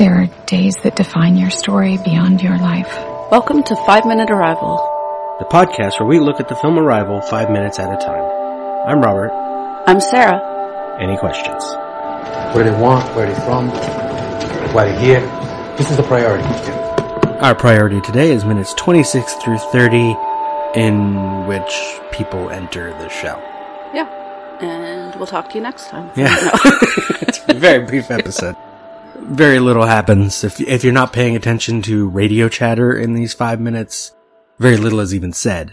There are days that define your story beyond your life. Welcome to Five Minute Arrival. the podcast where we look at the film Arrival five minutes at a time. I'm Robert. I'm Sarah. Any questions? Where do they want? Where are they from? Why they're here? This is a priority. Our priority today is minutes 26 through 30, in which people enter the shell. Yeah. And we'll talk to you next time. Yeah. it's a very brief episode. Very little happens. If, if you're not paying attention to radio chatter in these five minutes, very little is even said.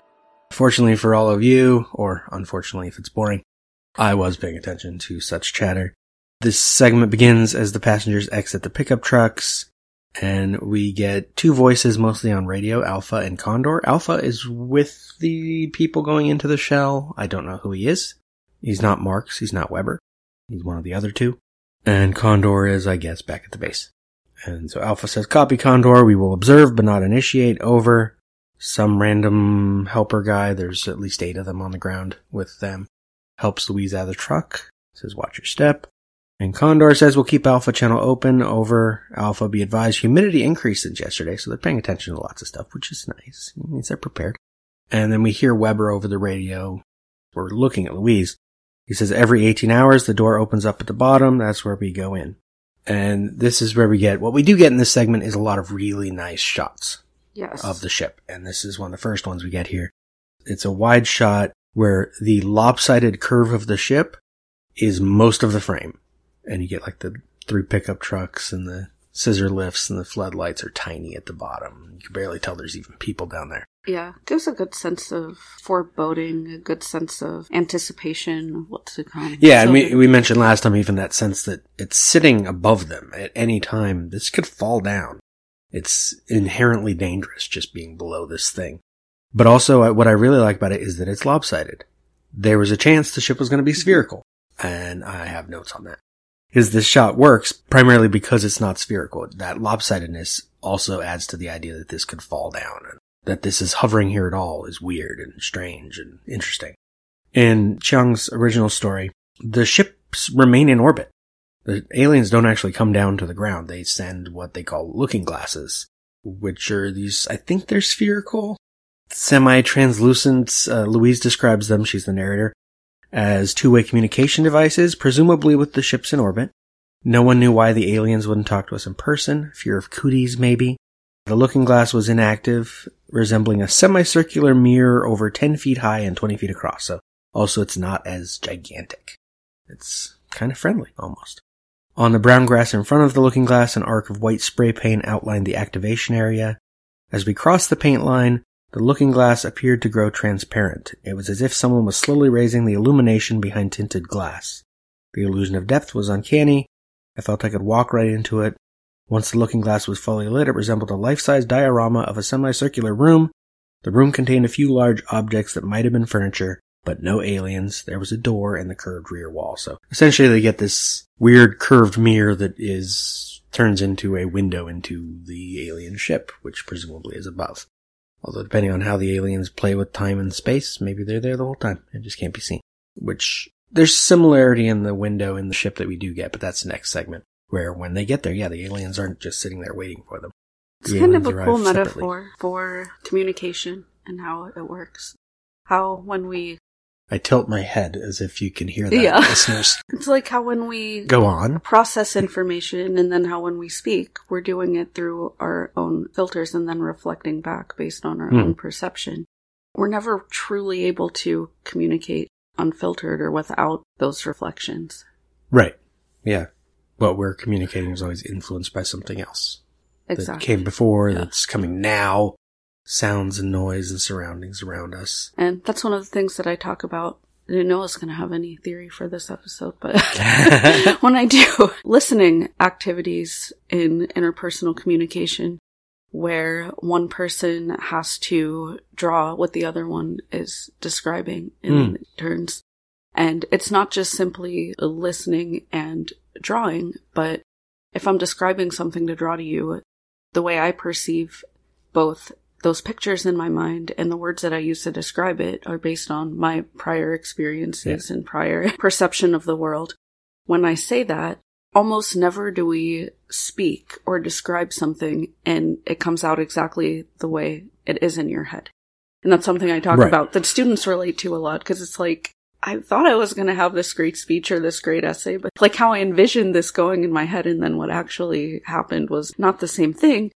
Fortunately for all of you, or unfortunately if it's boring, I was paying attention to such chatter. This segment begins as the passengers exit the pickup trucks, and we get two voices mostly on radio, Alpha and Condor. Alpha is with the people going into the shell. I don't know who he is. He's not Marks, he's not Weber. He's one of the other two. And Condor is, I guess, back at the base. And so Alpha says, copy Condor, we will observe but not initiate, over. Some random helper guy, there's at least eight of them on the ground with them, helps Louise out of the truck, says watch your step. And Condor says we'll keep Alpha channel open, over. Alpha be advised humidity increased since yesterday, so they're paying attention to lots of stuff, which is nice. It means they're prepared. And then we hear Weber over the radio. We're looking at Louise. He says every 18 hours the door opens up at the bottom. That's where we go in. And this is where we get, what we do get in this segment is a lot of really nice shots Yes. of the ship. And this is one of the first ones we get here. It's a wide shot where the lopsided curve of the ship is most of the frame. And you get like the three pickup trucks and the scissor lifts and the floodlights are tiny at the bottom. You can barely tell there's even people down there. Yeah. Gives a good sense of foreboding, a good sense of anticipation, of what's to come. Yeah, and we, we mentioned last time even that sense that it's sitting above them at any time. This could fall down. It's inherently dangerous just being below this thing. But also, what I really like about it is that it's lopsided. There was a chance the ship was going to be mm-hmm. spherical, and I have notes on that. Is this shot works primarily because it's not spherical. That lopsidedness also adds to the idea that this could fall down, and that this is hovering here at all is weird and strange and interesting. In Chiang's original story, the ships remain in orbit. The aliens don't actually come down to the ground. They send what they call looking glasses, which are these, I think they're spherical, semi-translucent. Uh, Louise describes them, she's the narrator, as two-way communication devices, presumably with the ships in orbit. No one knew why the aliens wouldn't talk to us in person. Fear of cooties, maybe. The looking glass was inactive, resembling a semicircular mirror over 10 feet high and 20 feet across. So also it's not as gigantic. It's kind of friendly, almost. On the brown grass in front of the looking glass, an arc of white spray paint outlined the activation area. As we crossed the paint line, the looking glass appeared to grow transparent. It was as if someone was slowly raising the illumination behind tinted glass. The illusion of depth was uncanny. I felt I could walk right into it. Once the looking glass was fully lit, it resembled a life-size diorama of a semicircular room. The room contained a few large objects that might have been furniture, but no aliens. There was a door and the curved rear wall. So essentially they get this weird curved mirror that is, turns into a window into the alien ship, which presumably is above. Although depending on how the aliens play with time and space, maybe they're there the whole time. It just can't be seen. Which, there's similarity in the window in the ship that we do get, but that's the next segment. Where when they get there, yeah, the aliens aren't just sitting there waiting for them. It's The kind of a cool separately. metaphor for communication and how it works. How when we, I tilt my head as if you can hear that, Yeah. listeners. it's like how when we Go on. process information and then how when we speak, we're doing it through our own filters and then reflecting back based on our Hmm. own perception. We're never truly able to communicate unfiltered or without those reflections. Right. Yeah. What we're communicating is always influenced by something else that came before, Yeah. that's coming now, sounds and noise and surroundings around us. And that's one of the things that I talk about. I didn't know I was going to have any theory for this episode, but when I do listening activities in interpersonal communication, where one person has to draw what the other one is describing in hmm. turns. And it's not just simply listening and drawing, but if I'm describing something to draw to you, the way I perceive both those pictures in my mind and the words that I use to describe it are based on my prior experiences and prior perception of the world. When I say that, almost never do we speak or describe something and it comes out exactly the way it is in your head. And that's something I talk Right. about that students relate to a lot because it's like, I thought I was going to have this great speech or this great essay, but like how I envisioned this going in my head and then what actually happened was not the same thing.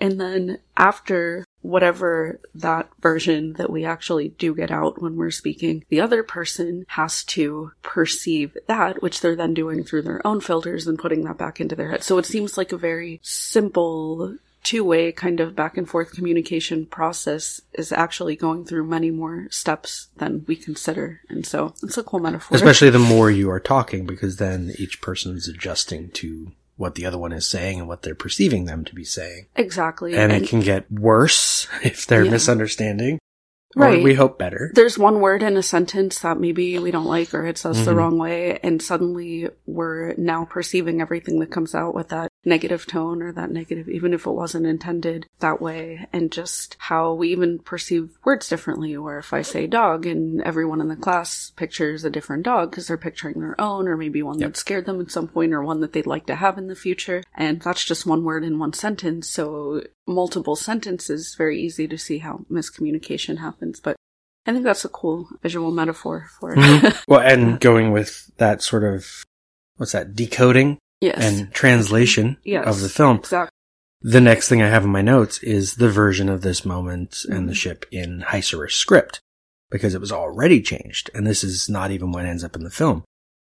And then after whatever that version that we actually do get out when we're speaking, the other person has to perceive that, which they're then doing through their own filters and putting that back into their head. So it seems like a very simple two way kind of back and forth communication process is actually going through many more steps than we consider. And so it's a cool metaphor. Especially the more you are talking, because then each person's adjusting to what the other one is saying and what they're perceiving them to be saying. exactly. And it can get worse if they're Yeah. misunderstanding. Right. Or we hope better. there's one word in a sentence that maybe we don't like or hits us the Mhm. wrong way and suddenly we're now perceiving everything that comes out with that negative tone or that negative even if it wasn't intended that way and just how we even perceive words differently or if i say dog and everyone in the class pictures a different dog because they're picturing their own or maybe one Yep. that scared them at some point or one that they'd like to have in the future and that's just one word in one sentence so multiple sentences very easy to see how miscommunication happens but I think that's a cool visual metaphor for it. Mhm. well, and going with that sort of, what's that, decoding yes. and translation Yes. of the film. exactly. The next thing I have in my notes is the version of this moment and the Mhm. ship in Heisserer's script, because it was already changed, and this is not even what ends up in the film.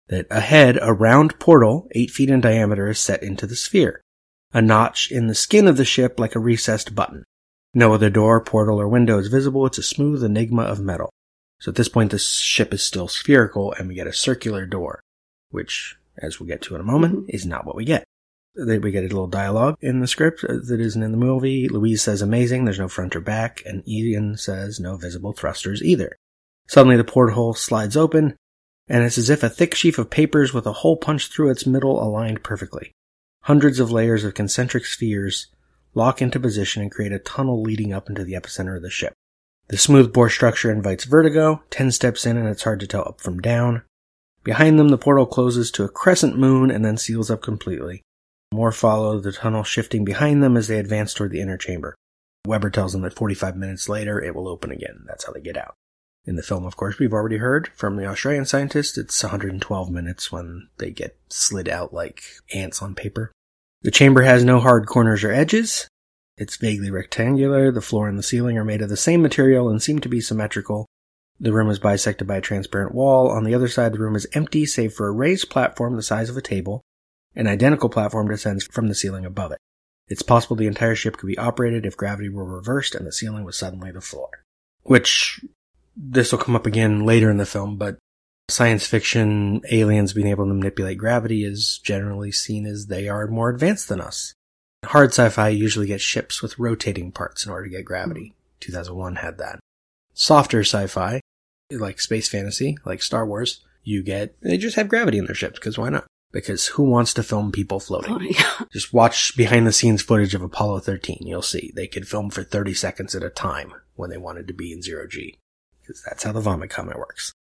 That ahead, a round portal, eight feet in diameter, is set into the sphere. A notch in the skin of the ship like a recessed button. No other door, portal, or window is visible. It's a smooth enigma of metal. So at this point, the ship is still spherical, and we get a circular door, which, as we'll get to in a moment, is not what we get. We get a little dialogue in the script uh, that isn't in the movie. Louise says amazing, there's no front or back, and Ian says no visible thrusters either. Suddenly the porthole slides open, and it's as if a thick sheaf of papers with a hole punched through its middle aligned perfectly. Hundreds of layers of concentric spheres lock into position and create a tunnel leading up into the epicenter of the ship. The smooth bore structure invites vertigo, ten steps in and it's hard to tell up from down. Behind them, the portal closes to a crescent moon and then seals up completely. More follow, the tunnel shifting behind them as they advance toward the inner chamber. Weber tells them that 45 minutes later it will open again. That's how they get out. In the film, of course, we've already heard from the Australian scientist, it's 112 minutes when they get slid out like ants on paper. The chamber has no hard corners or edges. It's vaguely rectangular. The floor and the ceiling are made of the same material and seem to be symmetrical. The room is bisected by a transparent wall. On the other side, the room is empty save for a raised platform the size of a table. An identical platform descends from the ceiling above it. It's possible the entire ship could be operated if gravity were reversed and the ceiling was suddenly the floor. Which, this will come up again later in the film, but science fiction aliens being able to manipulate gravity is generally seen as they are more advanced than us. Hard sci-fi usually gets ships with rotating parts in order to get gravity. Hmm. 2001 had that. Softer sci-fi, like space fantasy, like Star Wars, you get, they just have gravity in their ships, because why not? Because who wants to film people floating? Oh floating. Just watch behind the scenes footage of Apollo 13. You'll see they could film for 30 seconds at a time when they wanted to be in zero G. Because that's how the vomit comet works.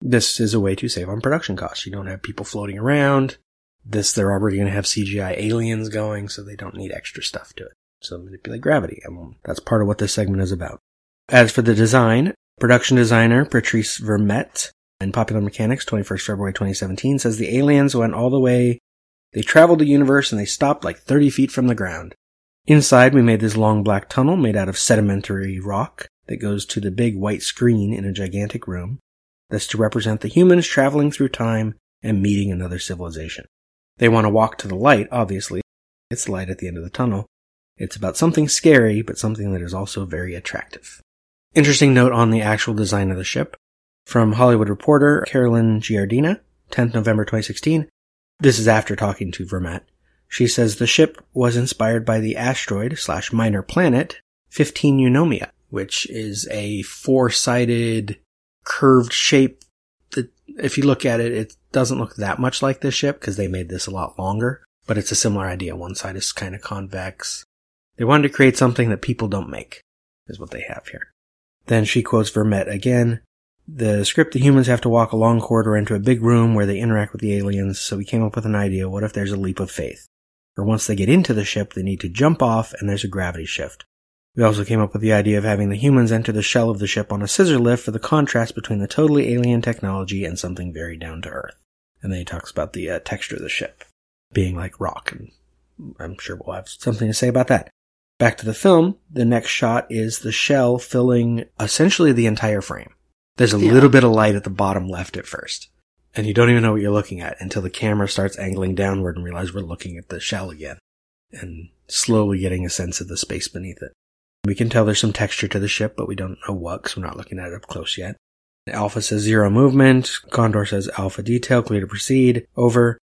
This is a way to save on production costs. You don't have people floating around. This, they're already going to have CGI aliens going, so they don't need extra stuff to it. So manipulate gravity. And that's part of what this segment is about. As for the design, production designer Patrice Vermette in Popular Mechanics, 21st February 2017, says the aliens went all the way they traveled the universe and they stopped like 30 feet from the ground. Inside, we made this long black tunnel made out of sedimentary rock that goes to the big white screen in a gigantic room. That's to represent the humans traveling through time and meeting another civilization. They want to walk to the light, obviously. It's light at the end of the tunnel. It's about something scary, but something that is also very attractive. Interesting note on the actual design of the ship. From Hollywood Reporter, Carolyn Giardina, 10th November 2016. This is after talking to Vermette. She says the ship was inspired by the asteroid slash minor planet 15 Eunomia, which is a four-sided curved shape that if you look at it, it doesn't look that much like this ship because they made this a lot longer, but it's a similar idea. One side is kind of convex. They wanted to create something that people don't make is what they have here. Then she quotes Vermette again. the script, the humans have to walk a long corridor into a big room where they interact with the aliens, so we came up with an idea. What if there's a leap of faith? Or once they get into the ship, they need to jump off and there's a gravity shift. We also came up with the idea of having the humans enter the shell of the ship on a scissor lift for the contrast between the totally alien technology and something very down to earth. And then he talks about the uh, texture of the ship being like rock, and I'm sure we'll have something to say about that. Back to the film, the next shot is the shell filling essentially the entire frame. There's a Yeah. little bit of light at the bottom left at first. And you don't even know what you're looking at until the camera starts angling downward and realize we're looking at the shell again. And slowly getting a sense of the space beneath it. We can tell there's some texture to the ship, but we don't know what because we're not looking at it up close yet. Alpha says zero movement. Condor says alpha detail, clear to proceed. Over.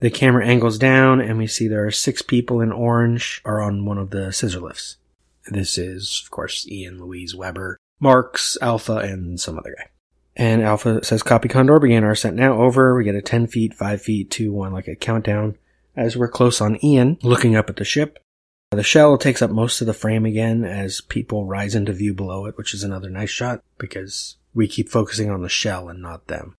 The camera angles down and we see there are six people in orange are on one of the scissor lifts. This is, of course, Ian, Louise, Weber, Marks, Alpha, and some other guy. And Alpha says copy Condor, begin our ascent now. Over. We get a 10 feet, 5 feet, 2, 1, like a countdown as we're close on Ian, looking up at the ship. The shell takes up most of the frame again as people rise into view below it, which is another nice shot because we keep focusing on the shell and not them.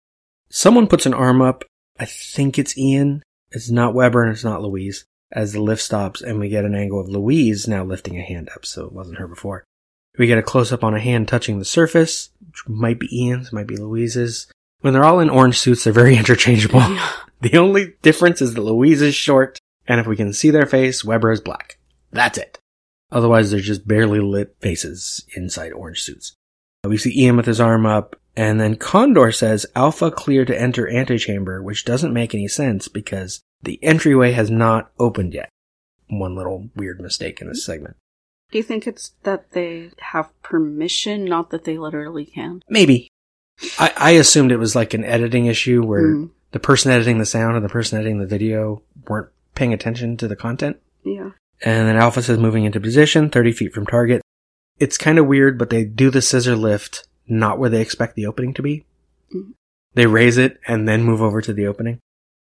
Someone puts an arm up. I think it's Ian. It's not Weber and it's not Louise. As the lift stops and we get an angle of Louise now lifting a hand up, so it wasn't her before. We get a close up on a hand touching the surface, which might be Ian's, might be Louise's. When they're all in orange suits, they're very interchangeable. The only difference is that Louise is short, and if we can see their face, Weber is black. That's it. Otherwise, they're just barely lit faces inside orange suits. We see Ian with his arm up, and then Condor says Alpha clear to enter antechamber, which doesn't make any sense because the entryway has not opened yet. One little weird mistake in this segment. Do you think it's that they have permission, not that they literally can? Maybe. I, I assumed it was like an editing issue where Mm. the person editing the sound and the person editing the video weren't paying attention to the content. Yeah. And then Alpha says moving into position, 30 feet from target. It's kind of weird, but they do the scissor lift not where they expect the opening to be. Mhm. They raise it and then move over to the opening.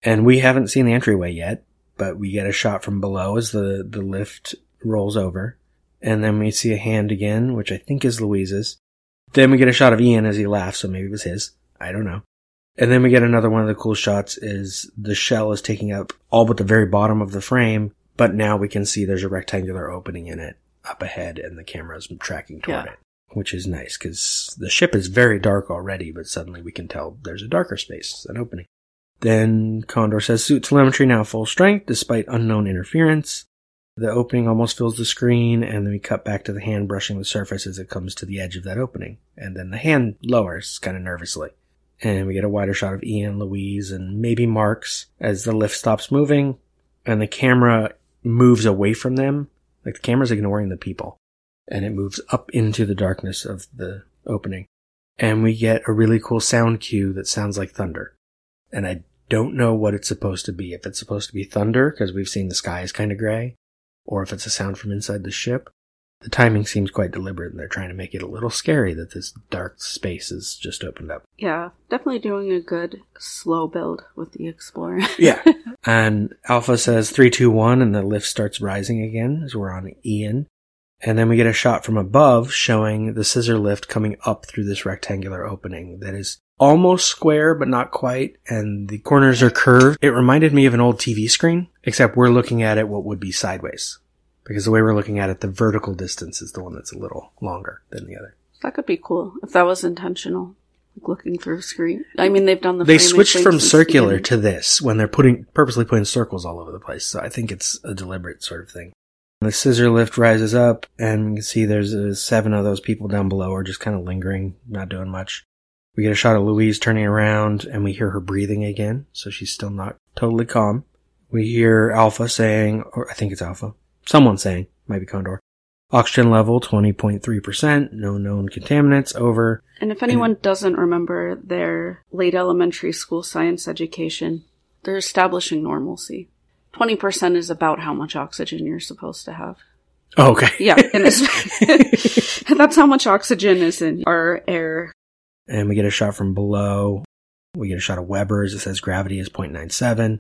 And we haven't seen the entryway yet, but we get a shot from below as the, the lift rolls over. And then we see a hand again, which I think is Louise's. Then we get a shot of Ian as he laughs, so maybe it was his. I don't know. And then we get another one of the cool shots is the shell is taking up all but the very bottom of the frame, but now we can see there's a rectangular opening in it up ahead and the camera's tracking toward Yeah. it, which is nice because the ship is very dark already, but suddenly we can tell there's a darker space, an opening. Then Condor says suit telemetry now full strength despite unknown interference. The opening almost fills the screen, and then we cut back to the hand brushing the surface as it comes to the edge of that opening. And then the hand lowers kind of nervously. And we get a wider shot of Ian, Louise, and maybe Marks as the lift stops moving, and the camera moves away from them. Like the camera's ignoring the people. And it moves up into the darkness of the opening. And we get a really cool sound cue that sounds like thunder. And I don't know what it's supposed to be. If it's supposed to be thunder, because we've seen the sky is kind of gray, or if it's a sound from inside the ship. The timing seems quite deliberate, and they're trying to make it a little scary that this dark space has just opened up. Yeah. Definitely doing a good slow build with the Explorer. Yeah. and Alpha says three, two, one, and the lift starts rising again as we're on Ian. And then we get a shot from above showing the scissor lift coming up through this rectangular opening that is almost square, but not quite. And the corners are curved. It reminded me of an old TV screen, except we're looking at it what would be sideways. Because the way we're looking at it, the vertical distance is the one that's a little longer than the other. that could be cool if that was intentional. Like looking through a screen. I mean, they've done the. they switched from circular to this when they're putting purposely putting circles all over the place. So I think it's a deliberate sort of thing. The scissor lift rises up, and you can see there's uh, seven of those people down below are just kind of lingering, not doing much. We get a shot of Louise turning around, and we hear her breathing again, so she's still not totally calm. We hear Alpha saying, or I think it's Alpha, someone saying, might be Condor, oxygen level 20.3%, no known contaminants, over. And if anyone doesn't remember their late elementary school science education, they're establishing normalcy. 20% is about how much oxygen you're supposed to have. Oh, okay. Yeah, and that's how much oxygen is in our air. and we get a shot from below. We get a shot of Weber's. It says gravity is 0.97.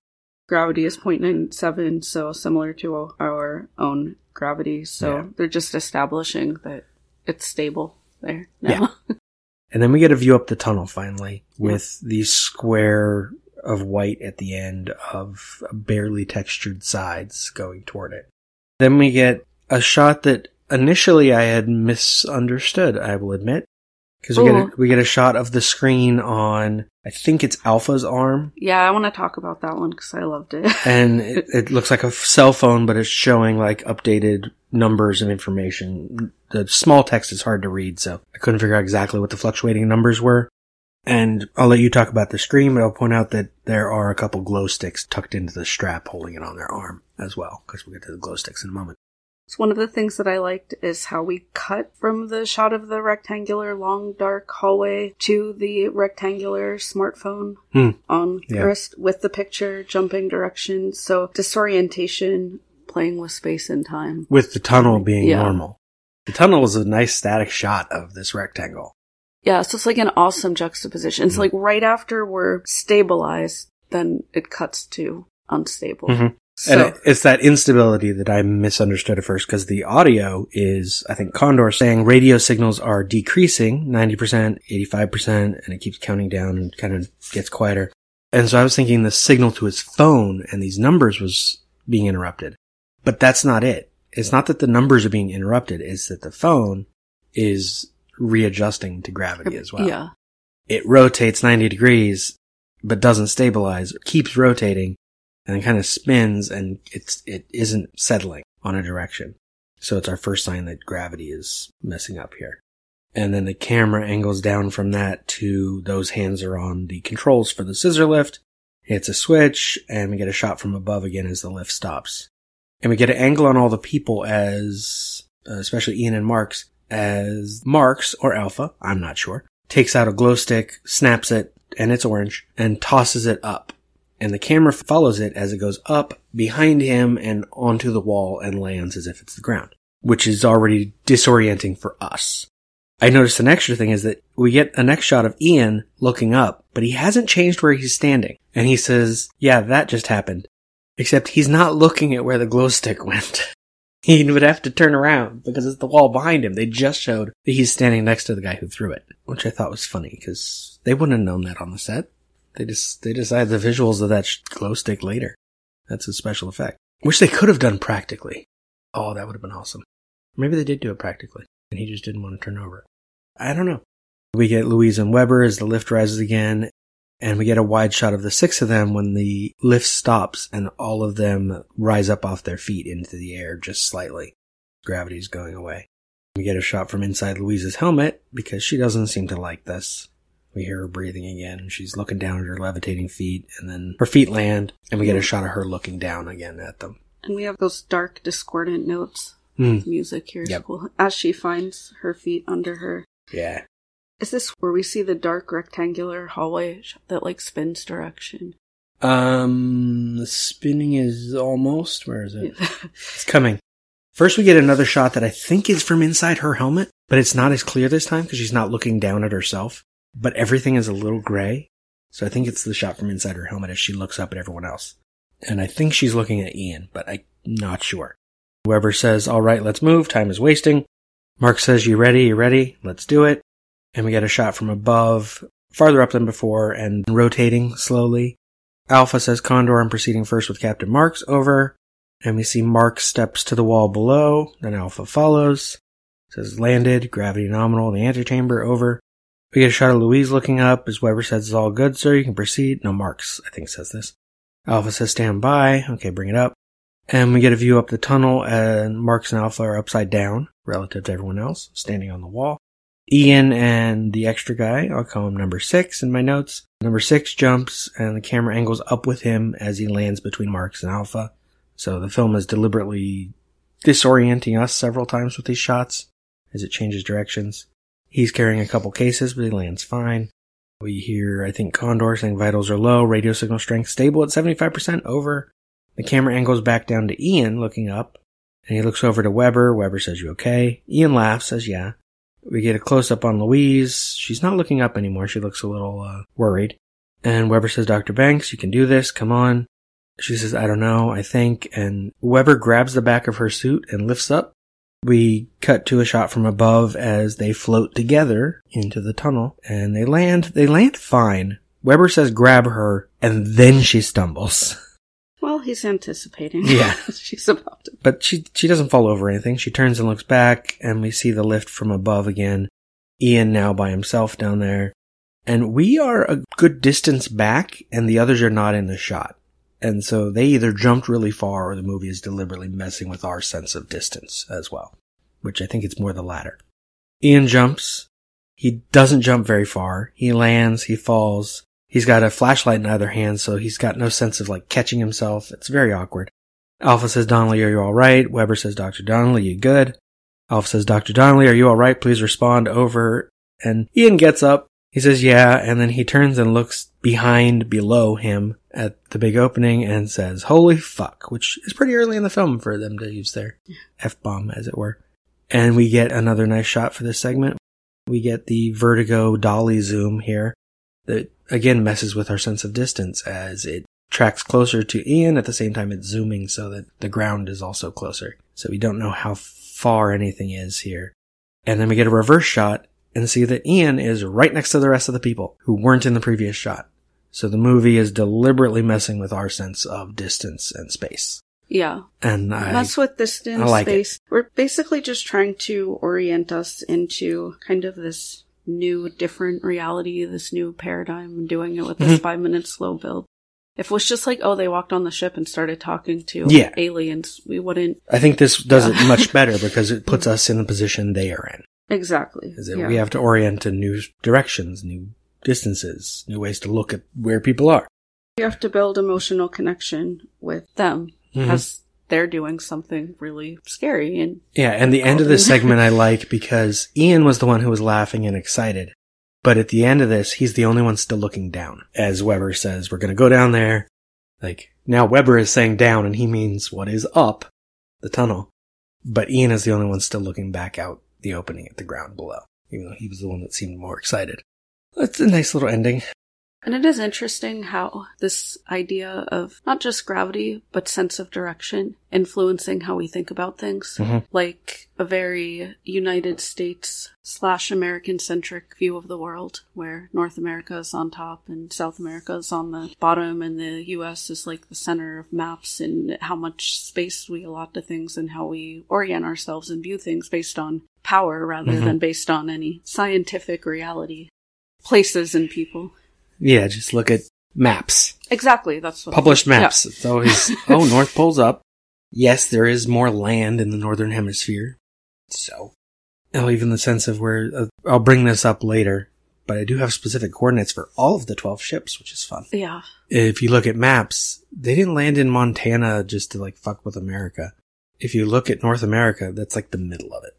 Gravity is 0.97, so similar to our own gravity. So Yeah. they're just establishing that it's stable there now. And then we get a view up the tunnel finally with the square of white at the end of barely textured sides going toward it. Then we get a shot that initially I had misunderstood, I will admit. Because we, get a- we get a shot of the screen on, I think it's Alpha's arm, Yeah, I want to talk about that one because I loved it. and it, it looks like a cell phone, but it's showing like updated numbers and information. The small text is hard to read, so I couldn't figure out exactly what the fluctuating numbers were. And I'll let you talk about the screen, but I'll point out that there are a couple glow sticks tucked into the strap holding it on their arm as well, because we'll get to the glow sticks in a moment. So one of the things that I liked is how we cut from the shot of the rectangular long dark hallway to the rectangular smartphone Hmm. on Yeah. wrist with the picture jumping directions. So disorientation, playing with space and time. With the tunnel being Yeah. normal. The tunnel is a nice static shot of this rectangle. Yeah, so it's like an awesome juxtaposition. It's like right after we're stabilized, then it cuts to unstable. Mhm. So and it's that instability that I misunderstood at first because the audio is, I think, Condor saying radio signals are decreasing 90%, 85%, and it keeps counting down and kind of gets quieter. And so I was thinking the signal to his phone and these numbers was being interrupted. But that's not it. It's not that the numbers are being interrupted, it's that the phone is readjusting to gravity as well Yeah. it rotates 90 degrees, but doesn't stabilize, keeps rotating, and then kind of spins and it's, it isn't settling on a direction. So it's our first sign that gravity is messing up here. And then the camera angles down from that to those hands are on the controls for the scissor lift. Hits a switch and we get a shot from above again as the lift stops. And we get an angle on all the people as, uh, especially Ian and Marks, as Marks or Alpha, I'm not sure, takes out a glow stick, snaps it, and it's orange, and tosses it up. And the camera follows it as it goes up behind him and onto the wall and lands as if it's the ground, which is already disorienting for us. I noticed an extra thing is that we get a next shot of Ian looking up, but he hasn't changed where he's standing. And he says, yeah, that just happened. Except he's not looking at where the glow stick went. He would have to turn around because it's the wall behind him. They just showed that he's standing next to the guy who threw it, which I thought was funny because they wouldn't have known that on the set. They just, they decided the visuals of that glow stick later. That's a special effect, which they could have done practically. Oh, that would have been awesome. Maybe they did do it practically and he just didn't want to turn over. I don't know. We get Louise and Weber as the lift rises again, and we get a wide shot of the six of them when the lift stops and all of them rise up off their feet into the air just slightly. Gravity's going away. We get a shot from inside Louise's helmet because she doesn't seem to like this. We hear her breathing again. She's looking down at her levitating feet, and then her feet land, and we get a shot of her looking down again at them. And we have those dark, discordant notes. Hmm. Music here Yep. cool. As she finds her feet under her. Yeah. Is this where we see the dark rectangular hallway that like spins direction? Um, the spinning is almost. Where is it? It's coming. First, we get another shot that I think is from inside her helmet, but it's not as clear this time because she's not looking down at herself. But everything is a little gray. So I think it's the shot from inside her helmet as she looks up at everyone else. And I think she's looking at Ian, but I'm not sure. Whoever says, all right, let's move. Time is wasting. Mark says, you ready? You ready? Let's do it. And we get a shot from above, farther up than before and rotating slowly. Alpha says Condor I'm proceeding first with Captain Marks over. And we see Mark steps to the wall below, then Alpha follows. Says landed, gravity nominal, in the antechamber over. We get a shot of Louise looking up as Weber says it's all good, sir, you can proceed. No, Marks, I think says this. Alpha says stand by. Okay, bring it up. And we get a view up the tunnel and Marks and Alpha are upside down relative to everyone else, standing on the wall. Ian and the extra guy, I'll call him number six in my notes. Number six jumps and the camera angles up with him as he lands between Marks and Alpha. So the film is deliberately disorienting us several times with these shots as it changes directions. He's carrying a couple cases, but he lands fine. We hear, I think, Condor saying vitals are low, radio signal strength stable at 75% over. The camera angles back down to Ian looking up, and he looks over to Weber. Weber says, You okay? Ian laughs, says, Yeah. We get a close up on Louise. She's not looking up anymore. She looks a little uh, worried. And Weber says, Dr. Banks, you can do this. Come on. She says, I don't know, I think. And Weber grabs the back of her suit and lifts up. We cut to a shot from above as they float together into the tunnel and they land, they land fine. Weber says grab her and then she stumbles. He's anticipating. Yeah. She's about to. But she, she doesn't fall over anything. She turns and looks back and we see the lift from above again. Ian now by himself down there. And we are a good distance back and the others are not in the shot. And so they either jumped really far or the movie is deliberately messing with our sense of distance as well, which I think it's more the latter. Ian jumps. He doesn't jump very far. He lands, he falls. He's got a flashlight in either hand, so he's got no sense of like catching himself. It's very awkward. Alpha says, Donnelly, are you alright? Weber says, Dr. Donnelly, you good? Alpha says, Dr. Donnelly, are you alright? Please respond over. And Ian gets up. He says, yeah, and then he turns and looks behind, below him at the big opening and says, holy fuck, which is pretty early in the film for them to use their F-bomb, as it were. And we get another nice shot for this segment. We get the vertigo dolly zoom here that again messes with our sense of distance as it tracks closer to Ian at the same time it's zooming so that the ground is also closer. So we don't know how far anything is here. And then we get a reverse shot and see that Ian is right next to the rest of the people who weren't in the previous shot. So the movie is deliberately messing with our sense of distance and space. Yeah. And I, That's what distance I like it. space. We're basically just trying to orient us into kind of this new, different reality, this new paradigm, and doing it with this Mm-hmm. five minute slow build. If it was just like, oh, they walked on the ship and started talking to Yeah. aliens, we wouldn't. I think this does it much better because it puts us in the position they are in. Exactly. Yeah. we have to orient in new directions, new distances, new ways to look at where people are. You have to build emotional connection with them Mhm. as they're doing something really scary and Yeah, and the end of this segment I like because Ian was the one who was laughing and excited. But at the end of this, he's the only one still looking down. As Weber says, we're gonna go down there. Like, now Weber is saying down and he means what is up, the tunnel. But Ian is the only one still looking back out the opening at the ground below. Even though he was the one that seemed more excited. That's a nice little ending. And it is interesting how this idea of not just gravity, but sense of direction influencing how we think about things. Mhm. Like a very United States slash American centric view of the world, where North America is on top and South America is on the bottom, and the US is like the center of maps and how much space we allot to things and how we orient ourselves and view things based on power rather Mhm. than based on any scientific reality. Places and people. Yeah, just look at maps. Exactly, that's what published Yeah. maps. It's always, oh, North Pole's up. Yes, there is more land in the Northern Hemisphere. So, oh, even the sense of where, uh, I'll bring this up later, but I do have specific coordinates for all of the 12 ships, which is fun. Yeah. If you look at maps, they didn't land in Montana just to like fuck with America. If you look at North America, that's like the middle of it.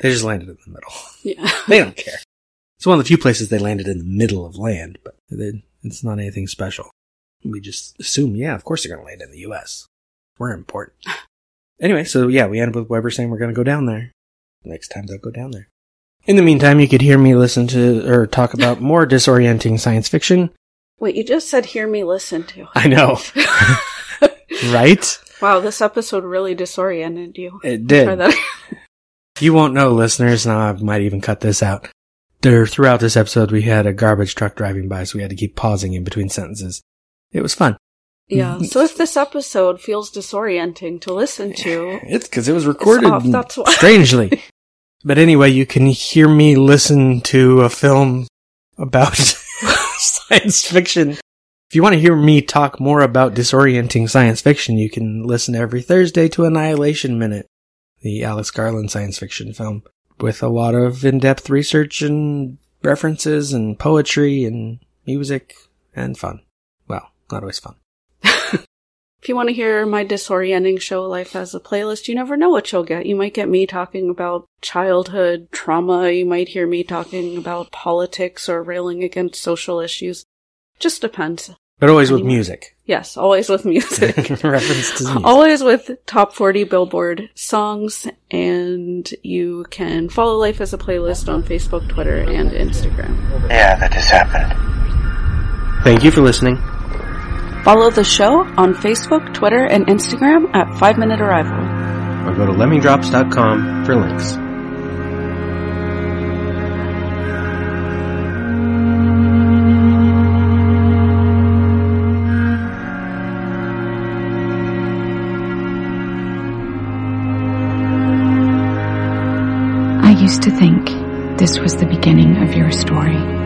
They just landed in the middle. Yeah. They don't care. It's one of the few places they landed in the middle of land, but they, it's not anything special. We just assume, yeah, of course they're going to land in the U.S. We're important. anyway, so yeah, we ended with Weber saying we're going to go down there. Next time they'll go down there. In the meantime, you could hear me listen to or talk about more disorienting science fiction. Wait, you just said hear me listen to. I know, right? Wow, this episode really disoriented you. It did. You won't know, listeners. Now I might even cut this out. There, throughout this episode, we had a garbage truck driving by, so we had to keep pausing in between sentences. It was fun. yeah. So if this episode feels disorienting to listen to, It's because it was recorded off, that's why. strangely. But anyway, you can hear me listen to a film about science fiction. If you want to hear me talk more about disorienting science fiction, you can listen every Thursday to Annihilation Minute, the Alex Garland science fiction film, with a lot of in-depth research and references and poetry and music and fun. Well, not always fun. if you want to hear my disorienting show life as a playlist, you never know what you'll get. You might get me talking about childhood trauma. You might hear me talking about politics or railing against social issues. Just depends. But always with music. Yes, always with music. Reference to music. Always with top 40 Billboard songs, and you can follow Life as a Playlist on Facebook, Twitter, and Instagram. Yeah, that has happened. Thank you for listening. Follow the show on Facebook, Twitter, and Instagram at 5 Minute Arrival. or go to lemmingdrops.com for links. Used to think this was the beginning of your story.